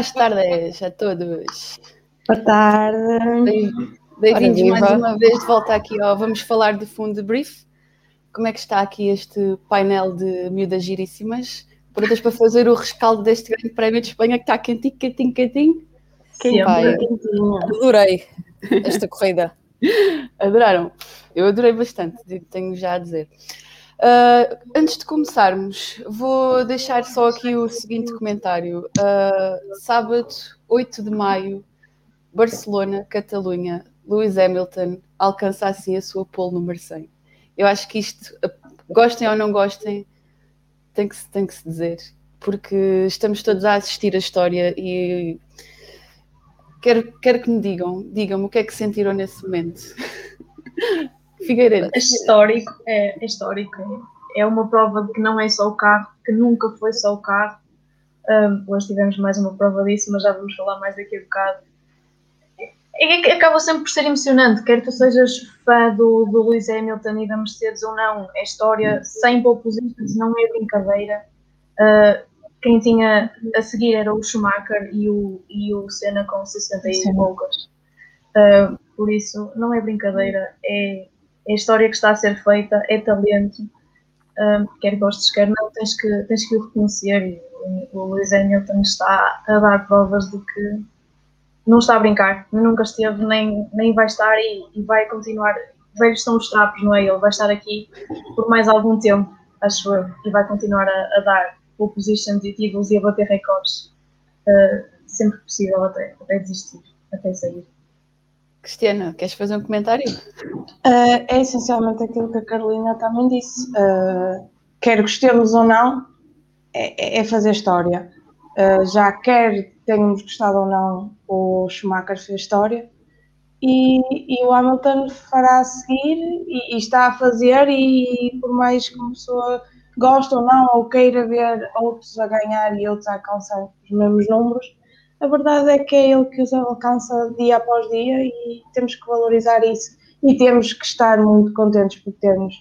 Buenas tardes a todos. Boa tarde. Bem-vindos mais uma vez de volta aqui ao Vamos Falar de Fundo Brief. Como é que está aqui este painel de miúdas giríssimas? Prontas para fazer o rescaldo deste grande prémio de Espanha que está quentinho, quentinho, quentinho? Quem Pai, adorei esta corrida. Adoraram? Eu adorei bastante, tenho já a dizer. Uh, antes de começarmos, vou deixar só aqui o seguinte comentário. Uh, sábado, 8 de maio, Barcelona, Catalunha, Lewis Hamilton alcança assim a sua pole número 100. Eu acho que isto, gostem ou não gostem, tem que, tem que se dizer, porque estamos todos a assistir a história e quero, quero que me digam, digam-me o que é que sentiram nesse momento. Figueiredo. É histórico, é, é histórico. É uma prova de que não é só o carro, que nunca foi só o carro. Um, hoje tivemos mais uma prova disso, mas já vamos falar mais daqui a bocado. É, é, acaba sempre por ser emocionante, quer tu sejas fã do, do Lewis Hamilton e da Mercedes ou não, é história sem pole não é brincadeira. Uh, quem tinha a seguir era o Schumacher e o, e o Senna com 61 poucas. Uh, por isso, não é brincadeira, é, é história que está a ser feita, é talento, um, quer gostes, quer não, tens que, tens que o reconhecer. E o Lewis Hamilton está a dar provas de que não está a brincar, nunca esteve, nem, nem vai estar e, e vai continuar. Velhos são os trapos, não é? Ele vai estar aqui por mais algum tempo, acho eu, e vai continuar a, a dar pole positions e títulos e a bater recordes uh, sempre possível até, até desistir, até sair. Cristiana, queres fazer um comentário? Uh, é essencialmente aquilo que a Carolina também disse. Uh, quer gostemos ou não, é, é fazer história. Uh, já quer tenhamos gostado ou não, o Schumacher fez história e, e o Hamilton fará a seguir e, e, está a fazer e por mais que uma pessoa goste ou não ou queira ver outros a ganhar e outros a alcançar os mesmos números, a verdade é que é ele que os alcança dia após dia e temos que valorizar isso e temos que estar muito contentes por termos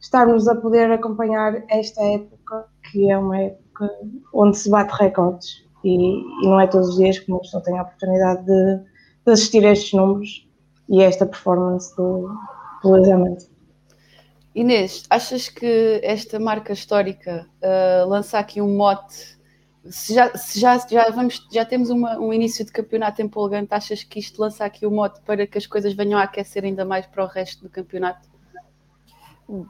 estarmos a poder acompanhar esta época que é uma época onde se bate recordes e, e não é todos os dias que uma pessoa tem a oportunidade de, de assistir a estes números e a esta performance do, do. Inês, achas que esta marca histórica uh, lança aqui um mote se já, se já, já, vamos, já temos uma, um início de campeonato empolgante, achas que isto lança aqui o mote para que as coisas venham a aquecer ainda mais para o resto do campeonato?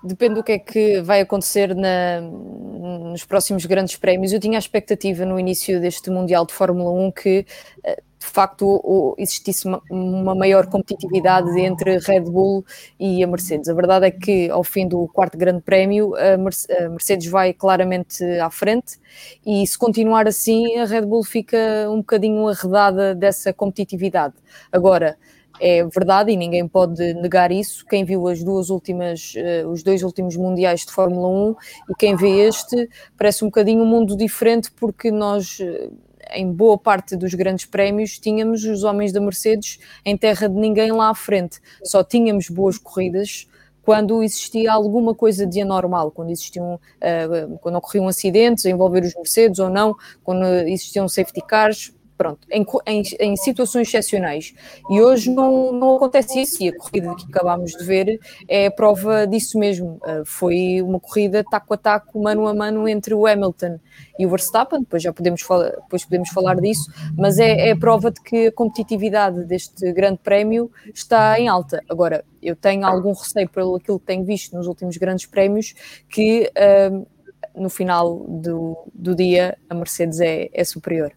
Depende do que é que vai acontecer na, nos próximos grandes prémios. Eu tinha a expectativa no início deste Mundial de Fórmula 1 que eh, de facto existisse uma, maior competitividade entre Red Bull e a Mercedes. A verdade é que ao fim do quarto grande prémio a Mercedes vai claramente à frente e se continuar assim a Red Bull fica um bocadinho arredada dessa competitividade. Agora, é verdade e ninguém pode negar isso. Quem viu as duas últimas, uh, os dois últimos mundiais de Fórmula 1 e quem vê este parece um bocadinho um mundo diferente porque nós uh, em boa parte dos grandes prémios, tínhamos os homens da Mercedes em terra de ninguém lá à frente. Só tínhamos boas corridas quando existia alguma coisa de anormal, quando existiam, uh, quando ocorriam acidentes a envolver os Mercedes ou não, quando existiam safety cars, pronto, em, em, em, situações excepcionais. E hoje não, não acontece isso, e a corrida que acabámos de ver é prova disso mesmo. Uh, foi uma corrida taco a taco, mano a mano, entre o Hamilton e o Verstappen, depois já podemos, depois podemos falar disso, mas é, é prova de que a competitividade deste grande prémio está em alta. Agora, eu tenho algum receio pelo aquilo que tenho visto nos últimos grandes prémios, que uh, no final do, do dia a Mercedes é, é superior.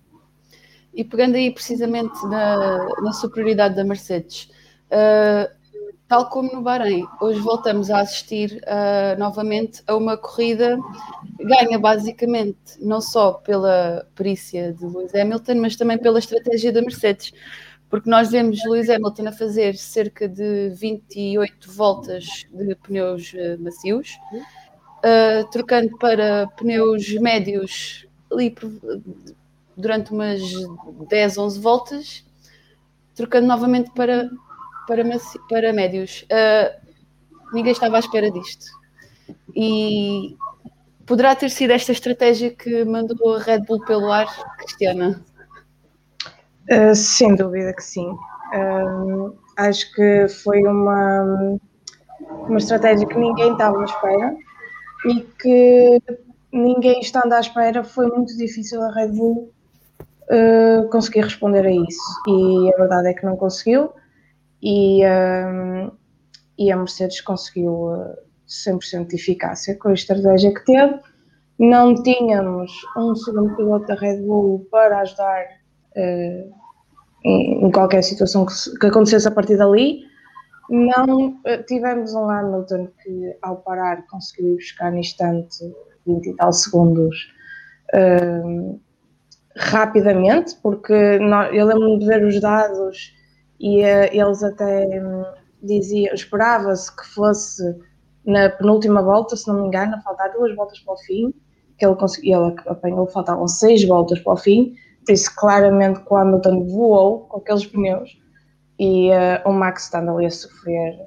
E pegando aí precisamente na, na superioridade da Mercedes, uh, tal como no Bahrein, hoje voltamos a assistir uh, novamente a uma corrida ganha basicamente não só pela perícia de Lewis Hamilton, mas também pela estratégia da Mercedes, porque nós vemos Lewis Hamilton a fazer cerca de 28 voltas de pneus uh, macios, uh, trocando para pneus médios ali durante umas 10, 11 voltas, trocando novamente para para, para médios. Uh, ninguém estava à espera disto. E poderá ter sido esta estratégia que mandou a Red Bull pelo ar, Cristiana? Uh, sem dúvida que sim. Uh, acho que foi uma, uma estratégia que ninguém estava à espera e que ninguém estando à espera foi muito difícil a Red Bull uh, conseguir responder a isso. E a verdade é que não conseguiu e, um, e a Mercedes conseguiu 100% uh, de eficácia com a estratégia que teve. Não tínhamos um segundo piloto da Red Bull para ajudar uh, em, em, qualquer situação que, que, acontecesse a partir dali. Não uh, tivemos um Hamilton que, ao parar, conseguiu buscar no instante 20 e tal segundos uh, rapidamente, porque nós, eu lembro-me de ver os dados e uh, eles até um, diziam, esperava-se que fosse na penúltima volta, se não me engano, a faltar duas voltas para o fim, que ele conseguiu, ele apanhou, faltavam seis voltas para o fim, por isso claramente que o Hamilton voou com aqueles pneus e uh, o Max estando ali a sofrer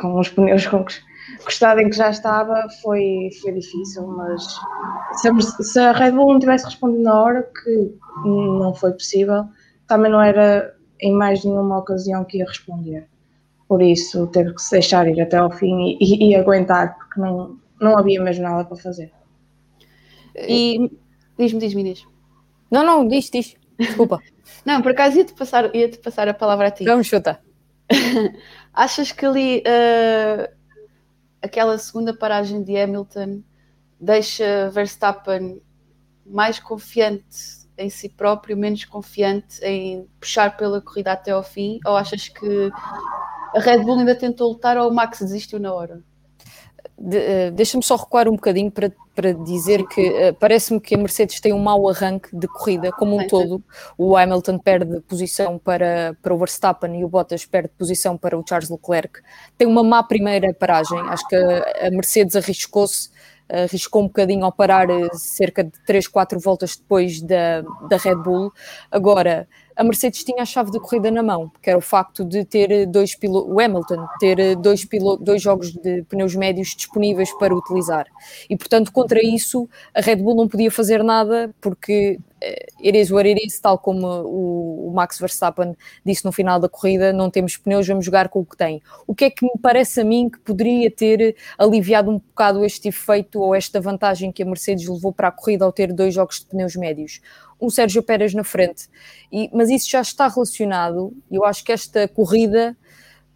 com os pneus com que, o estado em que já estava foi, foi difícil, mas se a, se a Red Bull não tivesse respondido na hora, que não foi possível, também não era em mais nenhuma ocasião que ia responder. Por isso, teve que se deixar ir até ao fim e, e aguentar, porque não, não havia mesmo nada para fazer. E diz-me, diz-me, diz. Não, não, diz, diz. Desculpa. não, por acaso ia-te passar, ia -te passar a palavra a ti. Vamos, chuta. Achas que ali uh, aquela segunda paragem de Hamilton deixa Verstappen mais confiante em si próprio, menos confiante em puxar pela corrida até ao fim? Ou achas que a Red Bull ainda tentou lutar ou o Max desistiu na hora? De, uh, Deixa-me só recuar um bocadinho para, para dizer que uh, parece-me que a Mercedes tem um mau arranque de corrida como um todo. O Hamilton perde posição para, para o Verstappen e o Bottas perde posição para o Charles Leclerc. Tem uma má primeira paragem. Acho que a, a Mercedes arriscou-se arriscou um bocadinho ao parar eh, cerca de 3, 4 voltas depois da, da Red Bull. Agora, a Mercedes tinha a chave da corrida na mão, que era o facto de ter dois pilotos, o Hamilton ter dois, pilotos, dois jogos de pneus médios disponíveis para utilizar. E, portanto, contra isso, a Red Bull não podia fazer nada, porque eh, it is what it is, tal como o, Max Verstappen disse no final da corrida, não temos pneus, vamos jogar com o que tem. O que é que me parece a mim que poderia ter aliviado um bocado este efeito ou esta vantagem que a Mercedes levou para a corrida ao ter dois jogos de pneus médios? Um Sérgio Pérez na frente. E, mas isso já está relacionado, eu acho que esta corrida,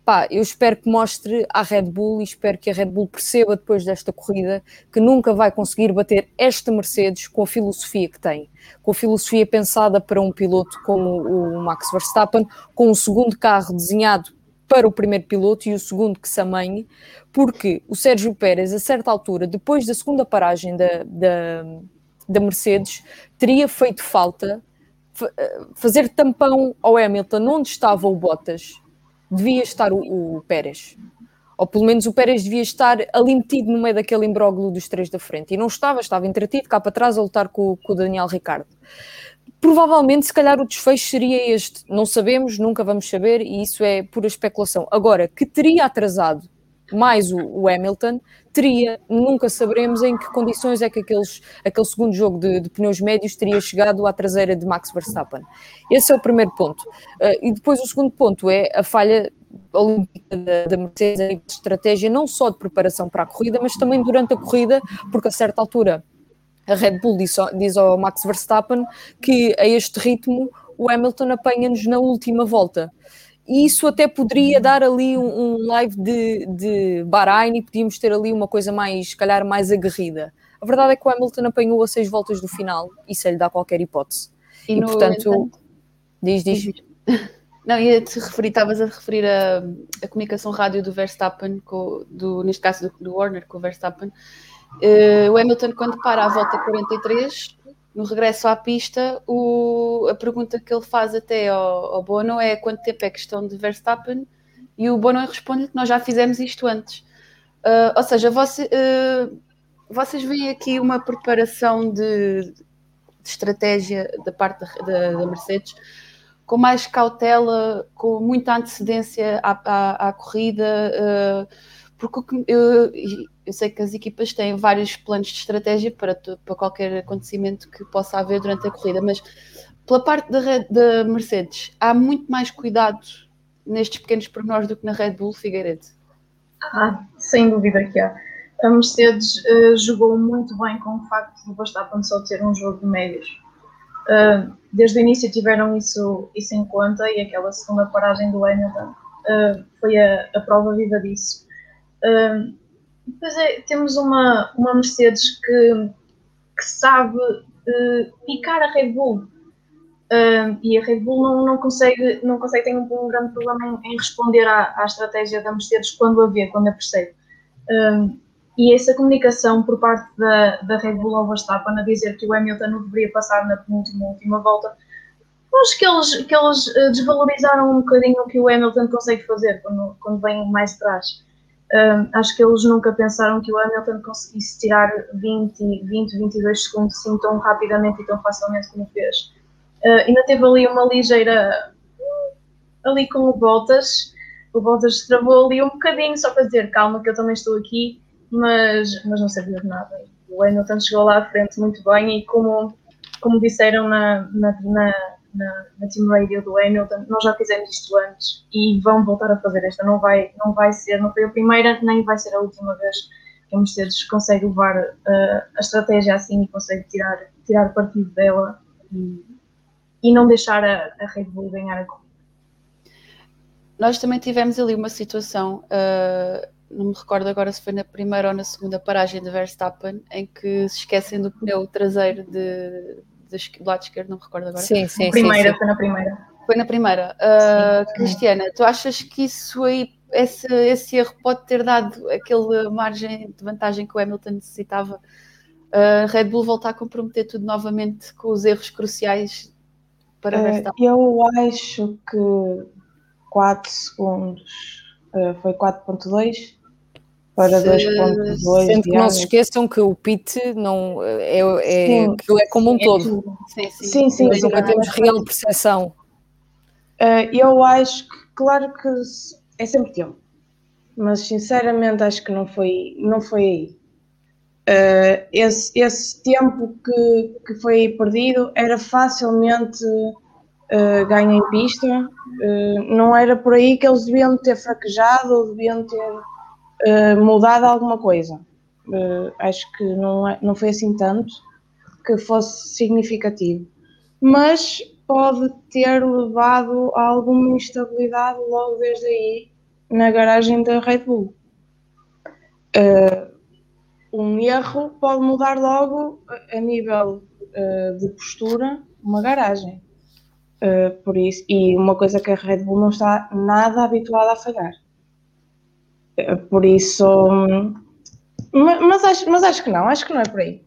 pá, eu espero que mostre à Red Bull e espero que a Red Bull perceba depois desta corrida que nunca vai conseguir bater esta Mercedes com a filosofia que tem, com a filosofia pensada para um piloto como o Max Verstappen, com um segundo carro desenhado para o primeiro piloto e o segundo que se amanhe, porque o Sérgio Pérez, a certa altura, depois da segunda paragem da, da, da Mercedes, teria feito falta eh, fazer tampão ao Hamilton onde estava o Bottas, devia estar o, o Pérez. Ou pelo menos o Pérez devia estar ali metido no meio daquele imbróglio dos três da frente. E não estava, estava entretido cá para trás a lutar com, com o Daniel Ricardo. Provavelmente, se calhar, o desfecho seria este. Não sabemos, nunca vamos saber, e isso é pura especulação. Agora, que teria atrasado mais o, o, Hamilton, teria, nunca saberemos em que condições é que aqueles, aquele segundo jogo de, de, pneus médios teria chegado à traseira de Max Verstappen. Esse é o primeiro ponto. Uh, e depois o segundo ponto é a falha olímpica da, da Mercedes, de estratégia não só de preparação para a corrida, mas também durante a corrida, porque a certa altura a Red Bull diz, diz ao Max Verstappen que a este ritmo o Hamilton apanha-nos na última volta e isso até poderia dar ali um, um live de, de Bahrein e podíamos ter ali uma coisa mais, se calhar, mais aguerrida. A verdade é que o Hamilton apanhou a seis voltas do final, isso lhe dá qualquer hipótese. E, e portanto, entanto... diz, diz. Não, ia-te referir, estavas a referir a, a, comunicação rádio do Verstappen, com, do, neste caso do, do Warner com o Verstappen. Uh, o Hamilton, quando para a volta 43, no regresso à pista, o, a pergunta que ele faz até ao, ao, Bono é quanto tempo é questão de Verstappen e o Bono responde que nós já fizemos isto antes. Uh, ou seja, você, uh, vocês veem aqui uma preparação de, de estratégia da parte da, da, Mercedes com mais cautela, com muita antecedência à, à, à corrida, uh, porque eu, eu, sei que as equipas têm vários planos de estratégia para, para qualquer acontecimento que possa haver durante a corrida, mas pela parte da, da Mercedes, há muito mais cuidado nestes pequenos pormenores do que na Red Bull Figueiredo? Ah, sem dúvida que há. A Mercedes uh, jogou muito bem com o facto de Verstappen só ter um jogo de médios Uh, desde o início tiveram isso, isso em conta e aquela segunda paragem do Hamilton uh, foi a, a, prova viva disso. Uh, depois é, temos uma, uma Mercedes que, que sabe picar a Red Bull. e a Red Bull não, não consegue, não consegue ter um, um grande problema em, em responder à, à, estratégia da Mercedes quando a vê, quando a percebe. E essa comunicação por parte da, da Red Bull ao Verstappen a dizer que o Hamilton não deveria passar na penúltima última volta, acho que eles, que eles eh, desvalorizaram um bocadinho o que o Hamilton consegue fazer quando, quando vem mais atrás. Um, acho que eles nunca pensaram que o Hamilton conseguisse tirar 20, 20, 22 segundos assim tão rapidamente e tão facilmente como fez. Uh, ainda teve ali uma ligeira. ali com o Bottas. O Bottas travou ali um bocadinho só para dizer calma que eu também estou aqui mas, mas não serviu de nada. O Hamilton chegou lá à frente muito bem e como, como disseram na, na, na, na, na Team Radio do Hamilton, nós já fizemos isto antes e vão voltar a fazer esta. Não vai, não vai ser, não foi a primeira, nem vai ser a última vez que a Mercedes consegue levar uh, a estratégia assim e consegue tirar, tirar partido dela e, e não deixar a, a Red Bull ganhar a corrida. Nós também tivemos ali uma situação uh, não me recordo agora se foi na primeira ou na segunda paragem de Verstappen, em que se esquecem do pneu traseiro de, do lado esquerdo, não me recordo agora. Sim, sim, primeira, sim, foi na primeira. Foi na primeira. Uh, sim, Cristiana, tu achas que isso aí, esse, esse erro pode ter dado aquele margem de vantagem que o Hamilton necessitava? Uh, Red Bull voltar a comprometer tudo novamente com os erros cruciais para uh, Verstappen? Eu acho que 4 segundos foi 4.2 para 2.2. Sendo que não se esqueçam que o PIT não é, é, sim, é como um sim, todo. Sim, sim. sim, sim Mas nunca temos real percepção. Uh, eu acho que, claro que é sempre tempo, mas sinceramente acho que não foi, não foi aí. Uh, esse, esse tempo que, que foi perdido era facilmente uh, ganho em pista, uh, não era por aí que eles deviam ter fraquejado ou deviam ter uh, mudado alguma coisa. Uh, acho que não, é, não foi assim tanto que fosse significativo. Mas pode ter levado a alguma instabilidade logo desde aí na garagem da Red Bull. Uh, um erro pode mudar logo a nível uh, de postura uma garagem. Uh, por isso, e uma coisa que a Red Bull não está nada habituada a falhar. Por isso. Mas, mas, acho, mas acho que não, acho que não é por aí.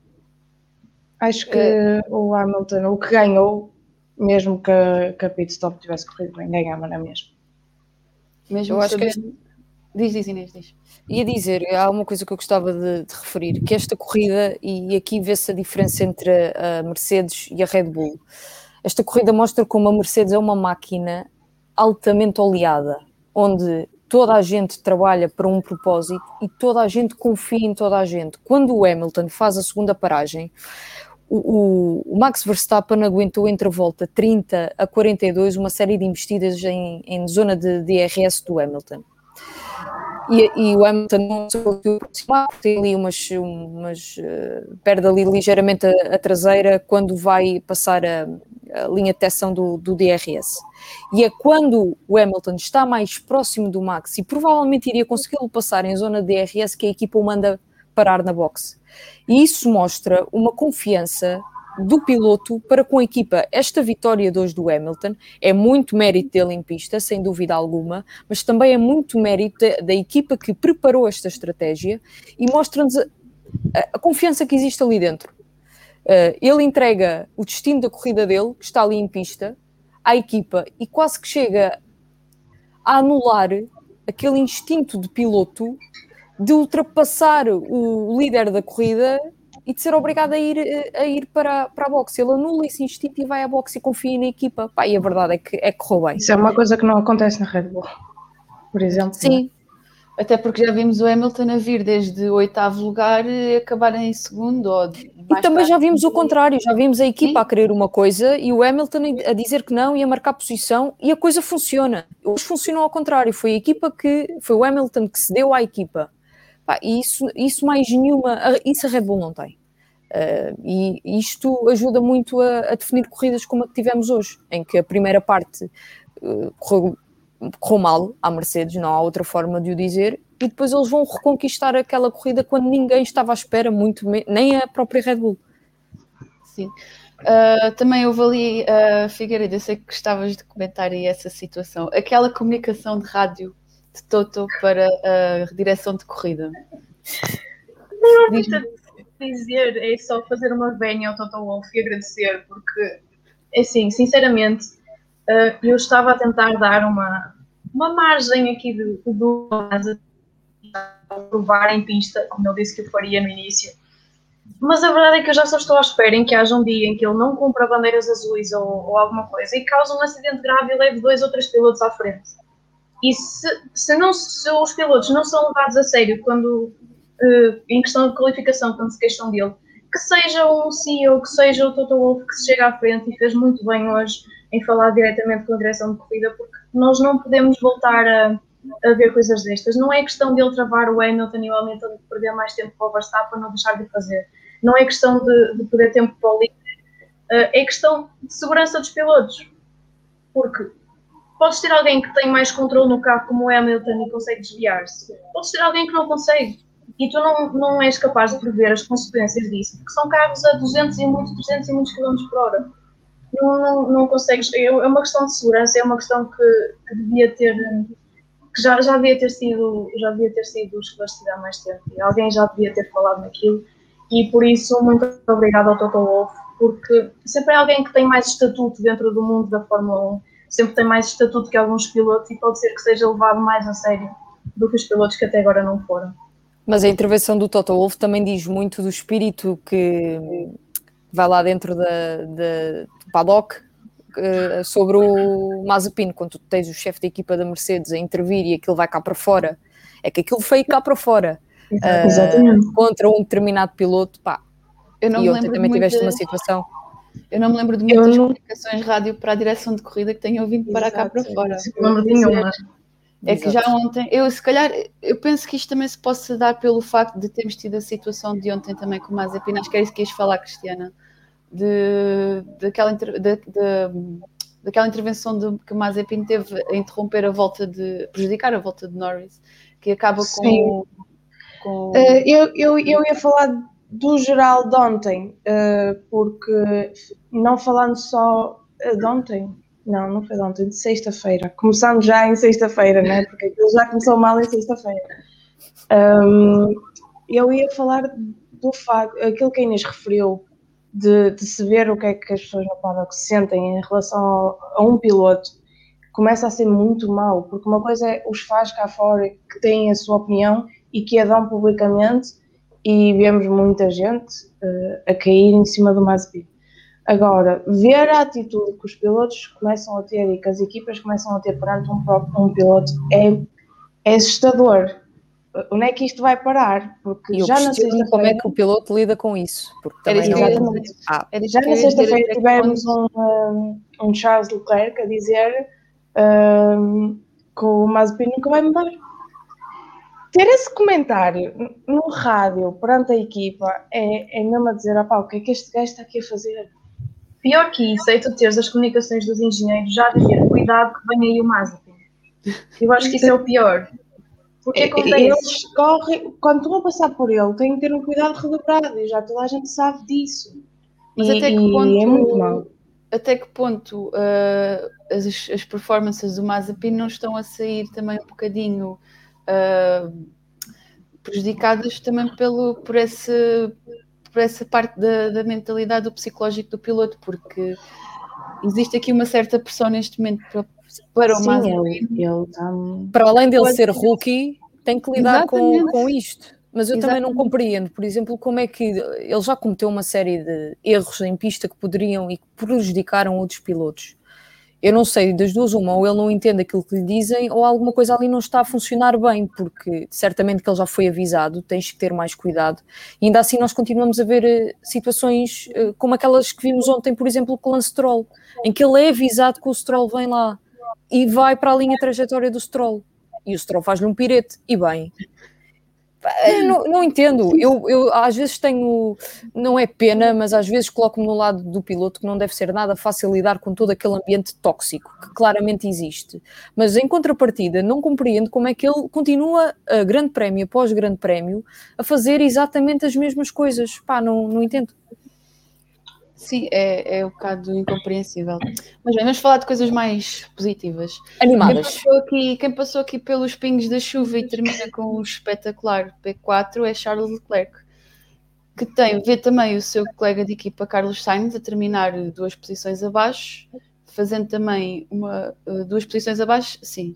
Acho que é. o Hamilton, o que ganhou, mesmo que, que a pit stop tivesse corrido bem, ganhava na mesma. Mesmo eu acho que. Diz, diz, Inês, diz. Ia dizer, há uma coisa que eu gostava de, de referir, que esta corrida, e aqui vê-se a diferença entre a Mercedes e a Red Bull. Esta corrida mostra como a Mercedes é uma máquina altamente oleada, onde toda a gente trabalha para um propósito e toda a gente confia em toda a gente. Quando o Hamilton faz a segunda paragem, o, o, Max Verstappen aguentou entre a volta 30 a 42 uma série de investidas em, em zona de DRS do Hamilton. E, e, o Hamilton não se conseguiu aproximar, tem ali umas, umas uh, perde ali ligeiramente a, a, traseira quando vai passar a, a linha de detecção do, do, DRS. E é quando o Hamilton está mais próximo do Max e provavelmente iria consegui-lo passar em zona de DRS que a equipa o manda parar na boxe. E isso mostra uma confiança do piloto para com a equipa. Esta vitória de hoje do Hamilton é muito mérito dele em pista, sem dúvida alguma, mas também é muito mérito da, equipa que preparou esta estratégia e mostra-nos a, a, confiança que existe ali dentro. Uh, ele entrega o destino da corrida dele, que está ali em pista, à equipa e quase que chega a anular aquele instinto de piloto de ultrapassar o líder da corrida e de ser obrigado a ir, a ir para, para a boxe. Ele anula esse instinto e vai à boxe e confia na equipa. Pá, e a verdade é que, é que correu bem. Isso é uma coisa que não acontece na Red Bull, por exemplo. Sim, até porque já vimos o Hamilton a vir desde o oitavo lugar e acabar em segundo. Ou e também já vimos o contrário, já vimos a equipa Sim. a querer uma coisa e o Hamilton a dizer que não e a marcar posição e a coisa funciona. Hoje funcionou ao contrário, foi a equipa que, foi o Hamilton que cedeu à equipa. Pá, e isso, isso mais nenhuma, isso a Red Bull não tem. Uh, e isto ajuda muito a, a, definir corridas como a que tivemos hoje, em que a primeira parte uh, correu, correu mal à Mercedes, não há outra forma de o dizer, e depois eles vão reconquistar aquela corrida quando ninguém estava à espera, muito nem a própria Red Bull. Sim. Uh, também houve ali, uh, Figueiredo, eu sei que gostavas de comentar aí essa situação, aquela comunicação de rádio de Toto para a direção de corrida. Não há muito a dizer, é só fazer uma venha ao Toto Wolff e agradecer, porque, assim, sinceramente, uh, eu estava a tentar dar uma, uma margem aqui a provar em pista, como eu disse que eu faria no início. Mas a verdade é que eu já só estou à espera em que haja um dia em que ele não cumpra bandeiras azuis ou, ou alguma coisa e cause um acidente grave e leve dois ou três pilotos à frente. E se, se, não, se os pilotos não são levados a sério quando, uh, em questão de qualificação, quando se queixam dele, que seja um CEO, que seja o Toto Wolff que se chega à frente e fez muito bem hoje em falar diretamente com a direção de corrida, porque nós não podemos voltar a, a ver coisas destas. Não é questão de ele travar o Hamilton e o Hamilton perder mais tempo para o Verstappen não deixar de fazer. Não é questão de, de perder tempo para o líder. Uh, é questão de segurança dos pilotos. Porque Podes ter alguém que tem mais controle no carro, como o Hamilton, e consegue desviar-se. Podes ter alguém que não consegue. E tu não, não és capaz de prever as consequências disso, porque são carros a 200 e muitos, 300 e muitos km por hora. Não, não, não consegues. É, uma questão de segurança, é uma questão que, que devia ter. que já, já devia ter sido já devia ter sido esclarecida há mais tempo. E alguém já devia ter falado naquilo. E por isso, muito obrigado ao Toto Wolff, porque sempre é alguém que tem mais estatuto dentro do mundo da Fórmula 1 sempre tem mais estatuto que alguns pilotos e pode ser que seja levado mais a sério do que os pilotos que até agora não foram. Mas a intervenção do Toto Wolff também diz muito do espírito que vai lá dentro da, da, do paddock uh, sobre o Mazepin, quando tu tens o chefe da equipa da Mercedes a intervir e aquilo vai cá para fora, é que aquilo foi cá para fora. Uh, contra um determinado piloto, pá. Eu não e ontem também tiveste de... uma situação eu não me lembro de muitas não... comunicações rádio para a direção de corrida que tenham vindo para cá para fora. Não lembro de nenhuma. É que já ontem, eu se calhar, eu penso que isto também se possa dar pelo facto de termos tido a situação de ontem também com o Mazepin, acho que é isso que ias falar, Cristiana, de, daquela, de, de, daquela intervenção de, que o Mazepin teve a interromper a volta de, prejudicar a volta de Norris, que acaba com... com... Uh, eu, eu, eu ia falar do geral de ontem, uh, porque não falando só uh, de ontem, não, não foi de ontem, de sexta-feira. Começamos já em sexta-feira, né? Porque aquilo já começou mal em sexta-feira. Um, eu ia falar do facto, aquilo que a Inês referiu, de, de, se ver o que é que as pessoas no paddock se sentem em relação ao, a um piloto, começa a ser muito mal, porque uma coisa é os fãs cá fora que têm a sua opinião e que a dão publicamente, e vemos muita gente uh, a cair em cima do Mazepin. Agora, ver a atitude que os pilotos começam a ter e que as equipas começam a ter perante um, próprio, um piloto é, é assustador. Onde é que isto vai parar? Porque e já na sexta como é que o piloto lida com isso? Porque também não... ah, já na sexta-feira tivemos um, um, um, Charles Leclerc a dizer um, que o Mazepin nunca vai mudar ter esse comentário no rádio perante a equipa é, é mesmo a dizer, opá, o que é que este gajo está aqui a fazer? Pior que isso é tu teres as comunicações dos engenheiros já a dizer, cuidado que vem aí o Mazepin. Eu acho que isso é o pior. Porque acontece... Eles correm, quando estão a passar por ele, têm que ter um cuidado redobrado e já toda a gente sabe disso. Mas e, até que ponto- é muito mau. Até que ponto ah, as, as performances do Mazepin não estão a sair também um bocadinho ah, prejudicadas também pelo, por, esse, por essa parte da, da mentalidade do psicológico do piloto, porque existe aqui uma certa pressão neste momento para, para o Sim, Mazepin. ele, ele está. Para além dele Pode ser rookie, tem que lidar com, Exatamente. com isto. Mas eu também não Exatamente. compreendo, por exemplo, como é que ele já cometeu uma série de erros em pista que poderiam e que prejudicaram outros pilotos. Eu não sei, das duas, uma, ou ele não entende aquilo que lhe dizem, ou alguma coisa ali não está a funcionar bem, porque certamente que ele já foi avisado, tens que ter mais cuidado. E ainda assim nós continuamos a ver eh, situações eh, como aquelas que vimos ontem, por exemplo, com o Lance Stroll, em que ele é avisado que o Stroll vem lá e vai para a linha trajetória do Stroll. E o Stroll faz-lhe um pirete, e bem. Não, não entendo, eu, eu às vezes tenho, não é pena, mas às vezes coloco-me no lado do piloto que não deve ser nada fácil lidar com todo aquele ambiente tóxico que claramente existe. Mas em contrapartida, não compreendo como é que ele continua a grande prémio após grande prémio a fazer exatamente as mesmas coisas. Pá, não, não entendo. Sim, é, é um bocado incompreensível. Mas bem, vamos falar de coisas mais positivas. Quem Animadas. passou, aqui, quem passou aqui pelos pingos da chuva e termina com o espetacular P4 é Charles Leclerc, que tem, vê também o seu colega de equipa Carlos Sainz a terminar duas posições abaixo, fazendo também uma, eh, duas posições abaixo, sim,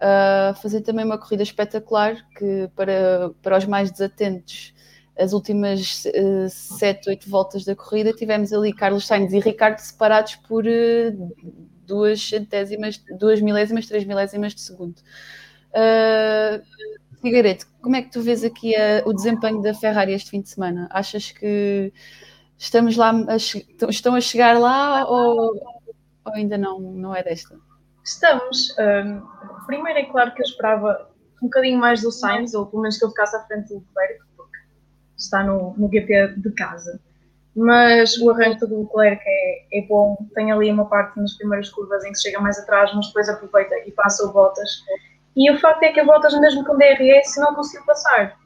uh, fazer também uma corrida espetacular que para, para os mais desatentos as últimas uh, sete, oito voltas da corrida tivemos ali Carlos Sainz e Ricardo separados por uh, duas centésimas, duas milésimas, três milésimas de segundo. Uh, Figueiredo, como é que tu vês aqui a, o desempenho da Ferrari este fim de semana? Achas que estamos lá, a, estão a chegar lá ou, ou ainda não, não é desta? Estamos. Um, primeiro é claro que eu esperava um bocadinho mais do Sainz, ou pelo menos que ele ficasse à frente do Leclerc, está no, no GP de casa. Mas o arranque do Leclerc é, é bom, tem ali uma parte nas primeiras curvas em que chega mais atrás, mas depois aproveita e passa o Bottas. E o facto é que a Bottas, mesmo com DRS, não conseguiu passar.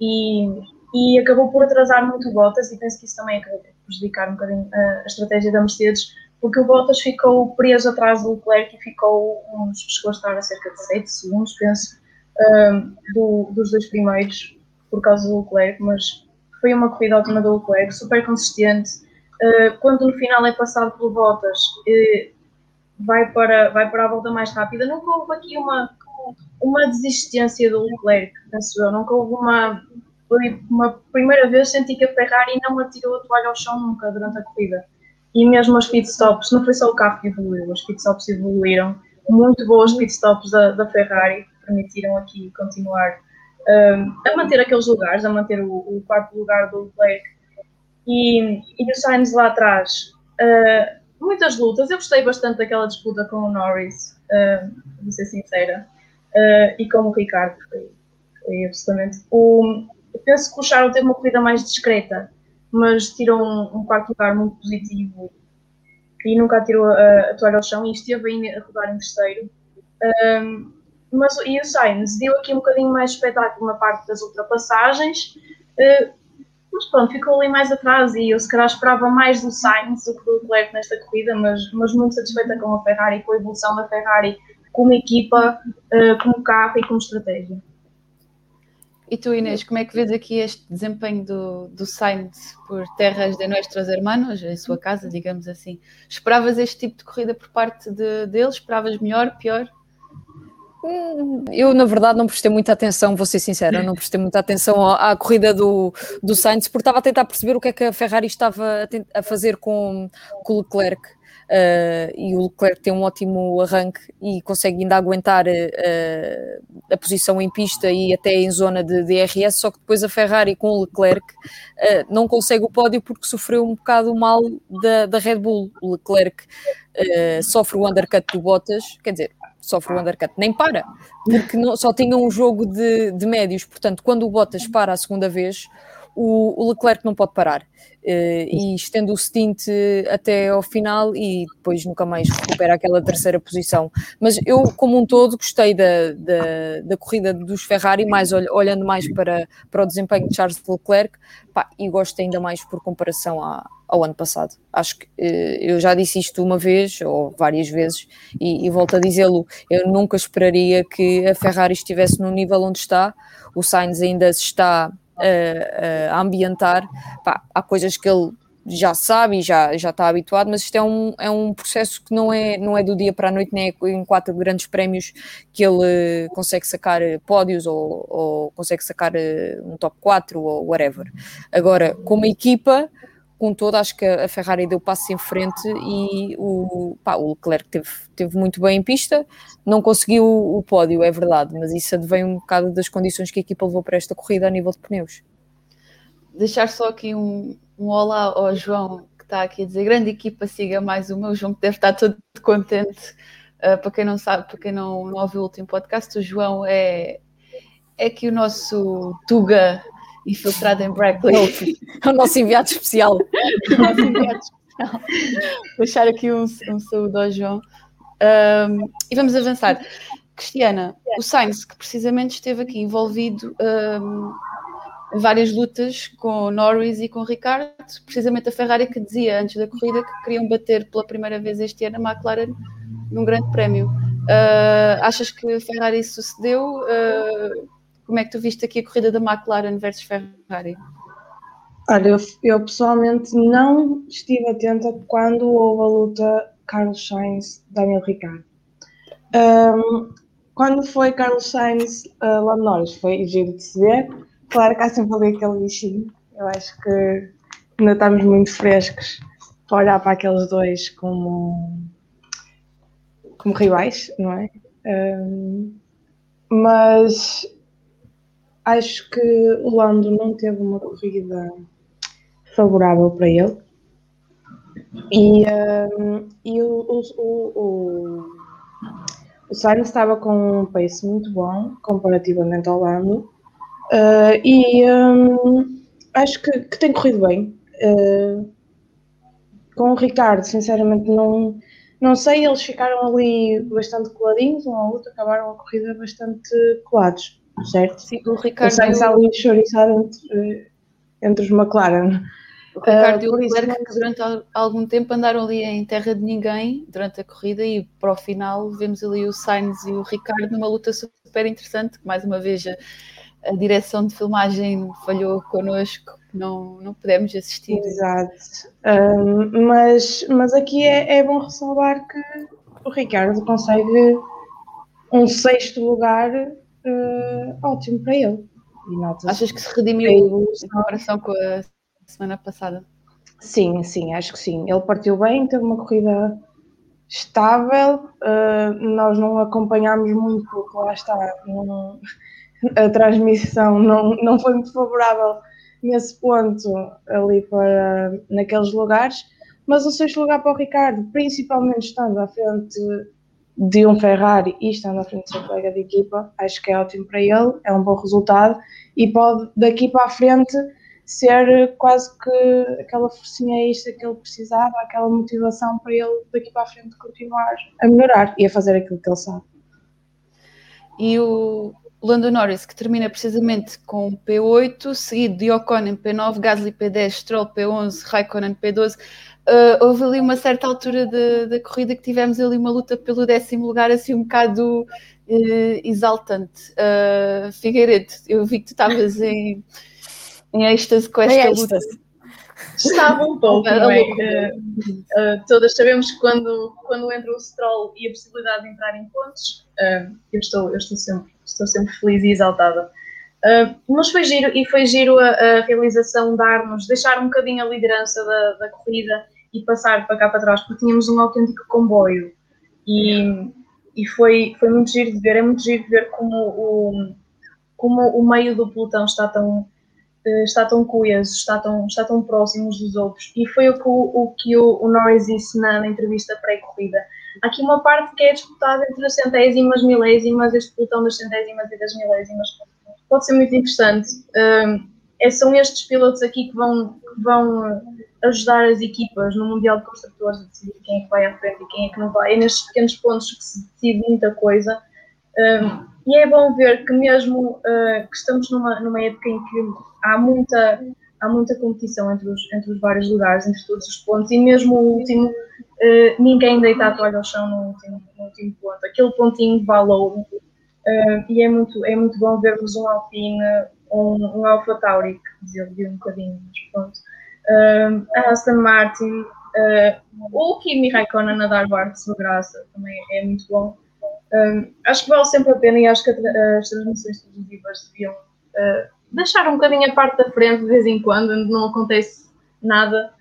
E, e acabou por atrasar muito o Bottas, e penso que isso também acabou por prejudicar um bocadinho a, a estratégia da Mercedes, porque o Bottas ficou preso atrás do Leclerc e ficou uns, chegou a estar a cerca de 7 segundos, penso, um, do, dos dois primeiros, por causa do Leclerc, mas foi uma corrida ótima do Leclerc, super consistente. Uh, quando no final é passado pelo Bottas, uh, vai, para, vai para a volta mais rápida. Nunca houve aqui uma, uma desistência do Leclerc, penso eu. Nunca houve uma. Uma primeira vez senti que a Ferrari não atirou a toalha ao chão nunca durante a corrida. E mesmo os pitstops, não foi só o carro que evoluiu, os pitstops evoluíram. Muito bons pitstops da, da Ferrari, que permitiram aqui continuar um, a manter aqueles lugares, a manter o, o quarto lugar do Leclerc. E, e o Sainz lá atrás. Uh, muitas lutas, eu gostei bastante daquela disputa com o Norris, uh, vou ser sincera, uh, e com o Ricardo, foi, foi absolutamente. O, penso que o Charles teve uma corrida mais discreta, mas tirou um, um quarto lugar muito positivo e nunca tirou a, a toalha ao chão e esteve a rodar em terceiro. Um, mas e o Sainz deu aqui um bocadinho mais espetáculo na parte das ultrapassagens, uh, mas pronto, ficou ali mais atrás e eu se calhar esperava mais do Sainz do que do Leclerc nesta corrida, mas, mas muito satisfeita com a Ferrari, com a evolução da Ferrari como equipa, uh, como carro e como estratégia. E tu, Inês, como é que vês aqui este desempenho do, do Sainz por terras de nossos hermanos, em sua casa, digamos assim? Esperavas este tipo de corrida por parte de, deles? Esperavas melhor, pior? Eu, na verdade, não prestei muita atenção, vou ser sincera, não prestei muita atenção à, corrida do, do Sainz, porque estava a tentar perceber o que é que a Ferrari estava a, a fazer com, com o Leclerc. Uh, e o Leclerc tem um ótimo arranque e consegue ainda aguentar uh, a posição em pista e até em zona de DRS, só que depois a Ferrari com o Leclerc uh, não consegue o pódio porque sofreu um bocado mal da, da Red Bull. O Leclerc sofre o undercut do Bottas, quer dizer, sofre o undercut, nem para, porque não, só tinha um jogo de, de médios, portanto, quando o Bottas para a segunda vez, o, o Leclerc não pode parar uh, e estende o stint até ao final e depois nunca mais recupera aquela terceira posição. Mas eu, como um todo, gostei da, da, da corrida dos Ferrari, mais olhando mais para, para o desempenho de Charles Leclerc, pá, e gosto ainda mais por comparação à, ao ano passado. Acho que uh, eu já disse isto uma vez ou várias vezes e, e volto a dizê-lo. Eu nunca esperaria que a Ferrari estivesse no nível onde está. O Sainz ainda se está a ambientar. Pá, há coisas que ele já sabe e já, já está habituado, mas isto é um, é um processo que não é, não é do dia para a noite, nem é em quatro grandes prémios que ele consegue sacar pódios ou, ou consegue sacar um top 4 ou whatever. Agora, como equipa, todo, acho que a Ferrari deu passos em frente e o, pá, o Leclerc teve, teve muito bem em pista, não conseguiu o, pódio, é verdade, mas isso advém um bocado das condições que a equipa levou para esta corrida a nível de pneus. Deixar só aqui um, um olá ao João, que está aqui a dizer: grande equipa, siga mais o meu João, que deve estar todo contente. Uh, para quem não sabe, para quem não, não ouviu o último podcast, o João é, é que o nosso Tuga infiltrado em Brackley. É o nosso enviado especial. o nosso enviado especial. Deixar aqui um, um saúde ao João. Um, e vamos avançar. Cristiana, o Sainz, que precisamente esteve aqui envolvido um, em várias lutas com Norris e com Ricardo, precisamente a Ferrari que dizia antes da corrida que queriam bater pela primeira vez este ano a McLaren num grande prémio. Uh, achas que a Ferrari sucedeu? Uh, como é que tu viste aqui a corrida da McLaren versus Ferrari? Olha, eu, eu pessoalmente não estive atenta quando houve a luta Carlos Sainz-Daniel Ricciardo. Um, quando foi Carlos Sainz uh, Lando Norris, foi giro de se ver. Claro que há sempre ali aquele bichinho. Eu acho que ainda estamos muito frescos para olhar para aqueles dois como, como rivais, não é? Um, mas acho que o Lando não teve uma corrida favorável para ele. E, um, e o, o, o, o Sainz estava com um pace muito bom comparativamente ao Lando. Uh, e um, acho que, que, tem corrido bem. Uh, com o Ricardo, sinceramente, não, não sei, eles ficaram ali bastante coladinhos, um ao outro, acabaram a corrida bastante colados certo? Sim, o Ricardo. O Sainz ali chorizado entre, entre os McLaren. O Ricardo uh, e o Leclerc isso, que durante algum tempo andaram ali em terra de ninguém durante a corrida e para o final vemos ali o Sainz e o Ricardo numa luta super interessante, que mais uma vez a, a direção de filmagem falhou connosco, não, não pudemos assistir. Exato. Um, mas, mas aqui é, é bom ressalvar que o Ricardo consegue um sexto lugar uh, ótimo para ele. Achas que se redimiu em comparação com a semana passada? Sim, sim, acho que sim. Ele partiu bem, teve uma corrida estável. Uh, nós não acompanhámos muito, porque lá está, não, a transmissão não, não foi muito favorável nesse ponto ali para naqueles lugares. Mas o sexto lugar para o Ricardo, principalmente estando à frente de um Ferrari e estando à frente do seu colega de equipa, acho que é ótimo para ele, é um bom resultado e pode daqui para a frente ser quase que aquela forcinha extra que ele precisava, aquela motivação para ele daqui para a frente continuar a melhorar e a fazer aquilo que ele sabe. E o Lando Norris, que termina precisamente com P8, seguido de Ocon em P9, Gasly P10, Stroll P11, Raikkonen P12 uh, houve ali uma certa altura da corrida que tivemos ali uma luta pelo décimo lugar, assim um bocado uh, exaltante. Uh, Figueiredo, eu vi que tu estavas em, em êxtase com esta luta. Estava um pouco, é? uh, todas sabemos que quando, quando entra o Stroll e a possibilidade de entrar em pontos, eu, estou, eu estou, sempre, estou sempre feliz e exaltada. Uh, mas foi giro e foi giro a, a realização dar-nos, deixar um bocadinho a liderança da, da corrida e passar para cá para trás, porque tínhamos um autêntico comboio. E, e foi, foi muito giro de ver, é muito giro de ver como o, como o meio do pelotão está tão, eh, está tão coeso, está tão, está tão próximo uns dos outros. E foi o que o, o, que o, o Norris disse na, na entrevista pré-corrida. Aqui uma parte que é disputada entre as centésimas, milésimas, este pelotão das centésimas e das milésimas. Pode ser muito interessante. Um, é, são estes pilotos aqui que vão, que vão ajudar as equipas no Mundial de Construtores a decidir quem é que vai à frente e quem é que não vai. É nestes pequenos pontos que se decide muita coisa. Um, e é bom ver que mesmo uh, que estamos numa, numa época em que há muita, há muita competição entre os, entre os vários lugares, entre todos os pontos, e mesmo o último, uh, ninguém deita a toalha ao chão no último, no último ponto. Aquele pontinho valor. Uh, e é muito, é muito bom vermos um Alpine, um, um Alpha Tauri, que dizia um bocadinho, mas pronto. A Aston Martin, uh, o Kimi Raikkonen a dar barco de sua graça também é muito bom. Um, acho que vale sempre a pena e acho que as transmissões televisivas deviam uh, deixar um bocadinho a parte da frente de vez em quando, onde não acontece nada.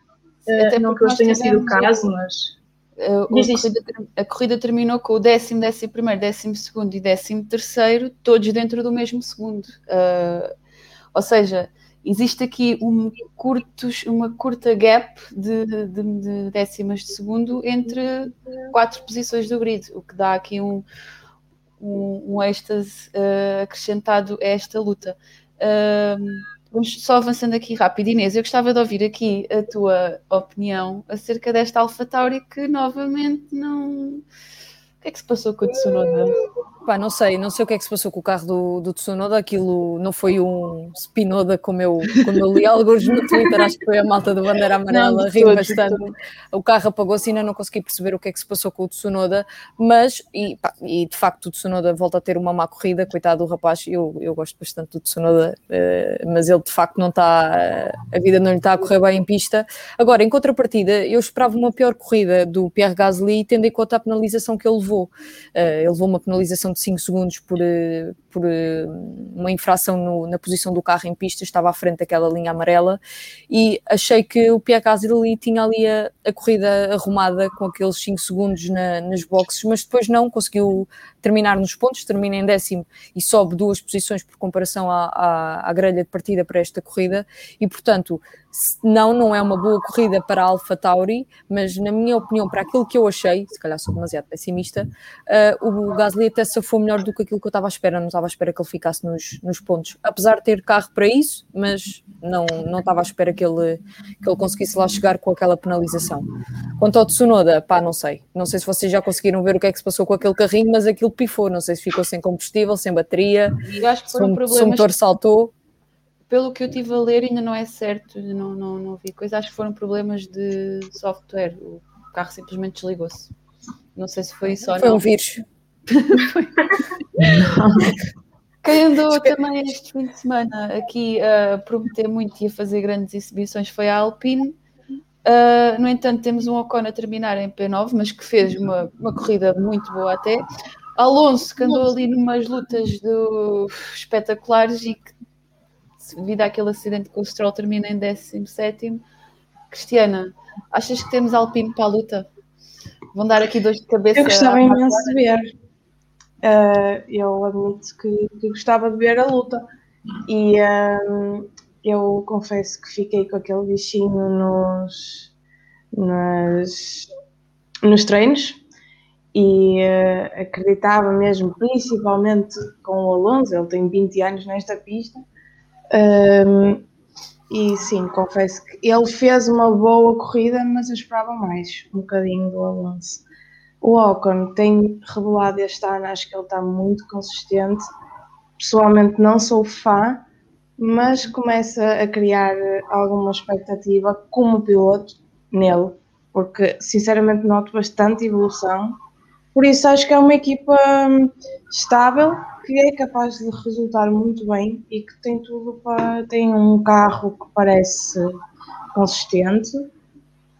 Uh, Até não que hoje tenha sido o caso, mas. Uh, a, corrida, a, corrida, terminou com o décimo, décimo primeiro, décimo segundo e décimo terceiro, todos dentro do mesmo segundo. Uh, ou seja, existe aqui um curtos, uma curta gap de, de, de, décimas de segundo entre quatro posições do grid, o que dá aqui um, um, um êxtase uh, acrescentado a esta luta. Uh, vamos só avançando aqui rápido, Inês, eu gostava de ouvir aqui a tua opinião acerca desta AlphaTauri que novamente não que é que se passou com o Tsunoda? Pá, não sei, não sei o que é que se passou com o carro do, do Tsunoda, aquilo não foi um Spinoda como eu, como eu li alguns no Twitter, acho que foi a malta da bandeira amarela, ri bastante. O carro apagou-se e ainda não consegui perceber o que é que se passou com o Tsunoda, mas, e, pá, e de facto o Tsunoda volta a ter uma má corrida, coitado do rapaz, eu, eu gosto bastante do Tsunoda, uh, mas ele de facto não está, a vida não lhe está a correr bem em pista. Agora, em contrapartida, eu esperava uma pior corrida do Pierre Gasly, tendo em conta a penalização que ele levou. Uh, ele levou uma penalização de 5 segundos por, uh, por uh, uma infração no, na posição do carro em pista, estava à frente daquela linha amarela e achei que o Pierre Gasly tinha ali a, a corrida arrumada com aqueles 5 segundos na, nas boxes, mas depois não, conseguiu terminar nos pontos, termina em décimo e sobe duas posições por comparação à, à, à grelha de partida para esta corrida e portanto não, não é uma boa corrida para a Alpha Tauri, mas na minha opinião, para aquilo que eu achei, se calhar sou demasiado pessimista, uh, o Gasly até se foi melhor do que aquilo que eu estava à espera, não estava à espera que ele ficasse nos, nos pontos, apesar de ter carro para isso, mas não, não estava à espera que ele, que ele conseguisse lá chegar com aquela penalização. Quanto ao Tsunoda, pá, não sei, não sei se vocês já conseguiram ver o que é que se passou com aquele carrinho, mas aquilo pifou, não sei se ficou sem combustível, sem bateria, se, um, se o motor saltou pelo que eu tive a ler, ainda não é certo, não, não, não vi coisa. Acho que foram problemas de software. O carro simplesmente desligou-se. Não sei se foi não. Foi um vírus. Quem andou também este fim de semana aqui a prometer muito e a fazer grandes exibições foi a Alpine. Uh, no entanto, temos um Ocon a terminar em P9, mas que fez uma, uma corrida muito boa até. Alonso, que andou ali numas lutas do... espetaculares e que devido àquele acidente que o Stroll termina em 17. Cristiana, achas que temos Alpine para a luta? Vão dar aqui dois de cabeça. Eu gostava imenso de ver. Uh, eu admito que, que, gostava de ver a luta. E uh, eu confesso que fiquei com aquele bichinho nos, nos, nos treinos e uh, acreditava mesmo, principalmente com o Alonso, ele tem 20 anos nesta pista, um, e sim, confesso que ele fez uma boa corrida, mas eu esperava mais um bocadinho do Alonso. O Ocon tem revelado este ano, acho que ele está muito consistente. Pessoalmente não sou fã, mas começa a criar alguma expectativa como piloto nele, porque sinceramente noto bastante evolução. Por isso acho que é uma equipa hum, estável que é capaz de resultar muito bem e que tem tudo para. tem um carro que parece consistente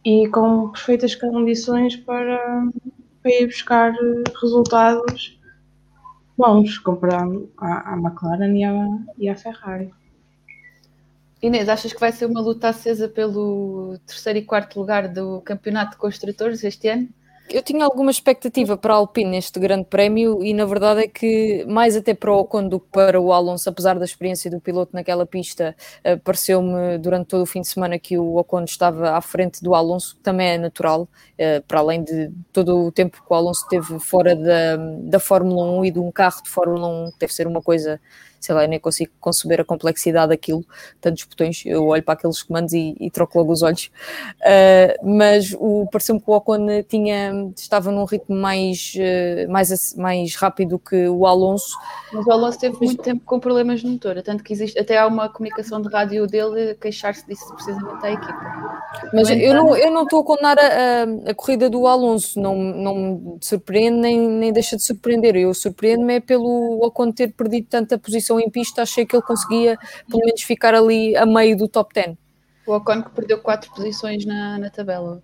e com perfeitas condições para, para ir buscar resultados bons comparando à, à McLaren e à, e à Ferrari. Inês, achas que vai ser uma luta acesa pelo terceiro e quarto lugar do Campeonato de Construtores este ano? Eu tinha alguma expectativa para a Alpine neste grande prémio e na verdade é que mais até para o Ocon do que para o Alonso, apesar da experiência do piloto naquela pista, uh, pareceu-me durante todo o fim de semana que o Ocon estava à frente do Alonso, que também é natural, uh, para além de todo o tempo que o Alonso teve fora da, da Fórmula 1 e de um carro de Fórmula 1, deve ser uma coisa sei lá, eu nem consigo conceber a complexidade daquilo, tantos botões, eu olho para aqueles comandos e, e troco logo os olhos. Uh, mas o pareceu-me que o Ocon tinha, estava num ritmo mais, uh, mais, mais rápido que o Alonso. Mas o Alonso teve muito tempo com problemas no motor, tanto que existe, até há uma comunicação de rádio dele a queixar-se disso precisamente à equipa. Mas eu não, eu não estou a condenar a, a, a, corrida do Alonso, não, não me surpreende nem, nem deixa de surpreender. Eu surpreendo-me é pelo Ocon ter perdido tanta posição em pista, achei que ele conseguia pelo menos ficar ali a meio do top 10. O Ocon que perdeu quatro posições na, na tabela.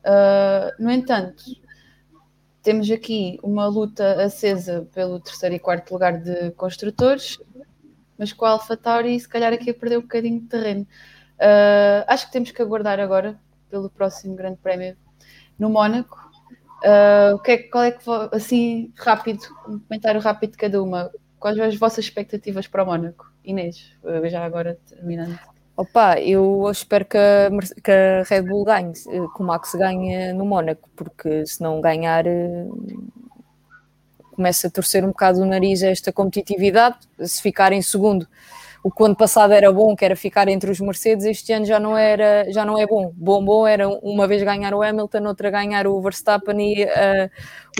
Uh, no entanto, temos aqui uma luta acesa pelo terceiro e quarto lugar de construtores, mas com a AlphaTauri se calhar aqui a perder um bocadinho de terreno. Uh, acho que temos que aguardar agora pelo próximo Grande Prémio no Mónaco. Uh, o que é, qual é que assim rápido, um comentário rápido de cada uma. Quais as vossas expectativas para o Mónaco? Inês, já agora terminando. Opa, eu espero que a, que a Red Bull ganhe, que o Max ganhe no Mónaco, porque se não ganhar começa a torcer um bocado o nariz a esta competitividade, se ficar em segundo o que ano passado era bom, que era ficar entre os Mercedes, este ano já não, era, já não é bom. Bom, bom era uma vez ganhar o Hamilton, outra ganhar o Verstappen e uh,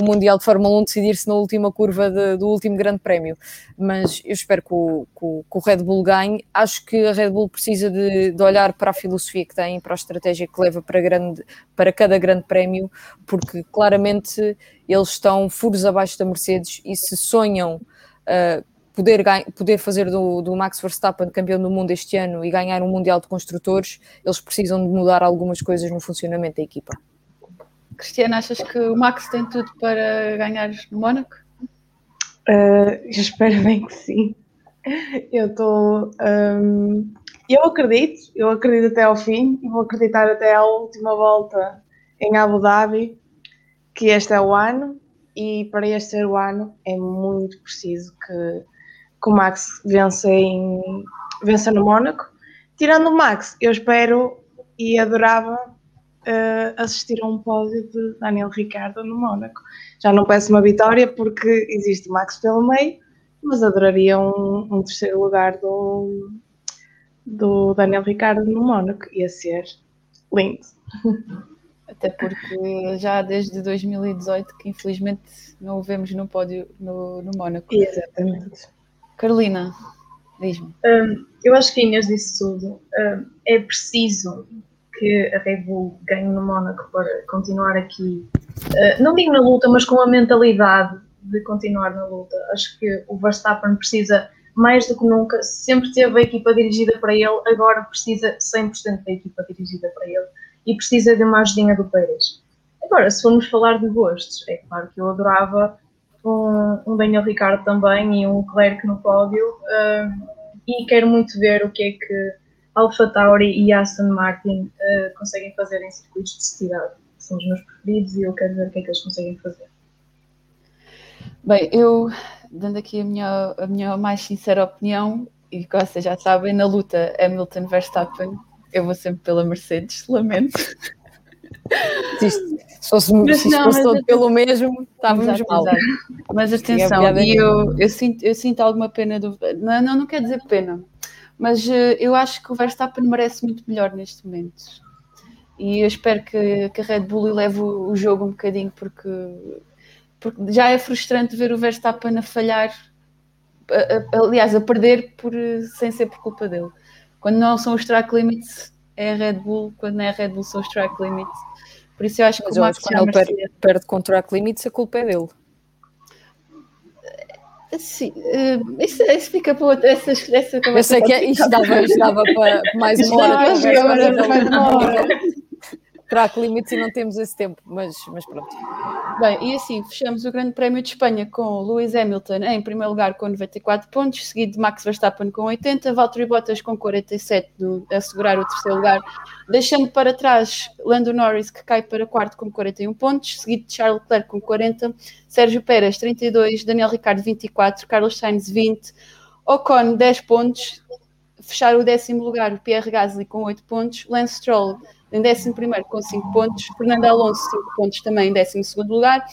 o Mundial de Fórmula 1 decidir-se na última curva de, do último grande prémio. Mas eu espero que o, que, que o, Red Bull ganhe. Acho que a Red Bull precisa de, de, olhar para a filosofia que tem, para a estratégia que leva para, grande, para cada grande prémio, porque claramente eles estão furos abaixo da Mercedes e se sonham Uh, poder, poder fazer do, do, Max Verstappen campeão do mundo este ano e ganhar um Mundial de Construtores, eles precisam de mudar algumas coisas no funcionamento da equipa. Cristiana, achas que o Max tem tudo para ganhar no Mónaco? Uh, eu espero bem que sim. Eu estou. Um, eu acredito, eu acredito até ao fim e vou acreditar até à última volta em Abu Dhabi que este é o ano e para este ser o ano é muito preciso que que o Max vença, em, vença no Mónaco. Tirando o Max, eu espero e adorava uh, assistir a um pódio de Daniel Ricciardo no Mónaco. Já não peço uma vitória porque existe o Max pelo meio, mas adoraria um, um terceiro lugar do, do Daniel Ricciardo no Mónaco. Ia ser lindo. Até porque já desde 2018 que infelizmente não o vemos no pódio no, no Mónaco. Exatamente. Carolina, diz-me. Um, eu acho que Inês disse tudo. Um, é preciso que a Red Bull ganhe no Mónaco para continuar aqui, uh, não digo na luta, mas com a mentalidade de continuar na luta. Acho que o Verstappen precisa, mais do que nunca, sempre teve a equipa dirigida para ele, agora precisa 100% da equipa dirigida para ele e precisa de uma ajudinha do Pérez. Agora, se formos falar de gostos, é claro que eu adorava um, um Daniel Ricardo também e um Leclerc no pódio. Uh, e quero muito ver o que é que Alpha Tauri e Aston Martin uh, conseguem fazer em circuitos de cidade. São os meus preferidos e eu quero ver o que é que eles conseguem fazer. Bem, eu, dando aqui a minha, a minha mais sincera opinião, e que vocês já sabem, na luta Hamilton Verstappen, eu vou sempre pela Mercedes, lamento. Se fosse, mas se não, fosse todo pelo mesmo, estávamos mal. Mas atenção, e eu, eu, sinto, eu sinto alguma pena do. Não, não, não quer dizer pena, mas uh, eu acho que o Verstappen merece muito melhor neste momento. E eu espero que, que a Red Bull leve o, o jogo um bocadinho, porque, porque já é frustrante ver o Verstappen a falhar, a, a, aliás, a perder por, sem ser por culpa dele. Quando não são os track limits, é a Red Bull, quando não é a Red Bull, são os track limits. Por isso eu acho Mas que o Max quando ele perde, perde com track limits, a culpa é dele. Sim, uh, isso, isso fica para outra. Essa, essa eu sei que é, isto dava, isto dava para mais uma hora. mais uma hora track limits e não temos esse tempo, mas, mas pronto. Bem, e assim, fechamos o Grande Prémio de Espanha com Lewis Hamilton em primeiro lugar com 94 pontos, seguido de Max Verstappen com 80, Valtteri Bottas com 47 no, a assegurar o terceiro lugar, deixando para trás Lando Norris que cai para quarto com 41 pontos, seguido de Charles Leclerc com 40, Sérgio Pérez 32, Daniel Ricciardo 24, Carlos Sainz 20, Ocon 10 pontos, fechar o décimo lugar o Pierre Gasly com 8 pontos, Lance Stroll em 11 com 5 pontos, Fernando Alonso 5 pontos também em 12 lugar.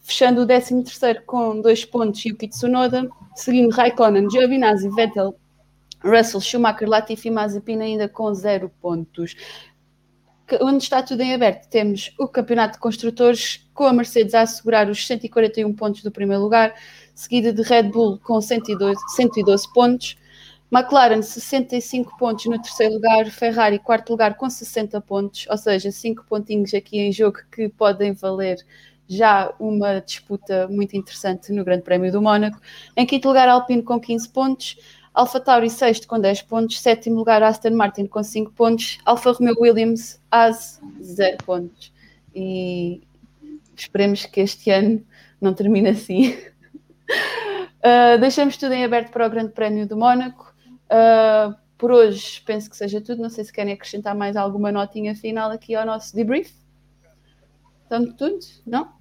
fechando o 13 com dois pontos Yuki Tsunoda, seguindo Raikkonen, Giovinazzi, Vettel, Russell, Schumacher, Latifi e Mazepin ainda com zero pontos. Onde está tudo em aberto, temos o Campeonato de Construtores com a Mercedes a assegurar os 141 pontos do primeiro lugar, seguida de Red Bull com 112, 112 pontos, McLaren 65 pontos no terceiro lugar, Ferrari quarto lugar com 60 pontos, ou seja, 5 pontinhos aqui em jogo que podem valer já uma disputa muito interessante no Grande Prémio do Mónaco. Em quinto lugar, Alpine com 15 pontos, Alfa Tauri sexto com 10 pontos, sétimo lugar, Aston Martin com 5 pontos, Alfa Romeo Williams, AS 0 pontos. E esperemos que este ano não termine assim. Uh, deixamos tudo em aberto para o Grande Prémio do Mónaco. Uh, por hoje penso que seja tudo. Não sei se querem acrescentar mais alguma notinha final aqui ao nosso debrief. Tanto tudo? Não?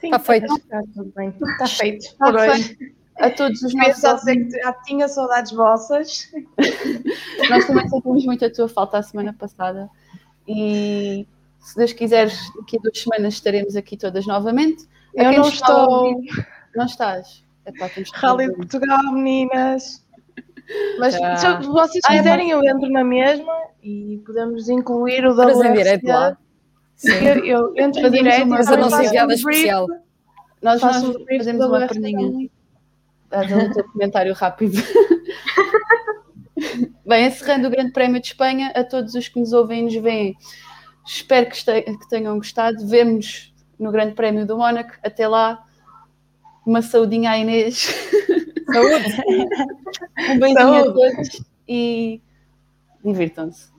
Sim, está feito. Está tudo bem. Está feito. Está por hoje. A todos os nossos. Só sei que já tinha saudades vossas. Nós também sentimos muito a tua falta a semana passada. E se Deus quiser, daqui a duas semanas estaremos aqui todas novamente. Eu não estou. Não estás. Epá, Rally de Portugal, meninas. Mas se vocês quiserem, eu entro na mesma e podemos incluir o da Fazer direto lá. Sim. Eu, eu entro em direto mas a nossa enviada especial. Nós, nós fazemos uma perninha. Dás um teu comentário rápido. Bem, encerrando o Grande Prémio de Espanha, a todos os que nos ouvem e nos veem, espero que, que tenham gostado. Vemos no Grande Prémio do Mónaco. Até lá, uma saudinha à Inês. Saúde! um beijinho Saúde. a todos e divirtam-se.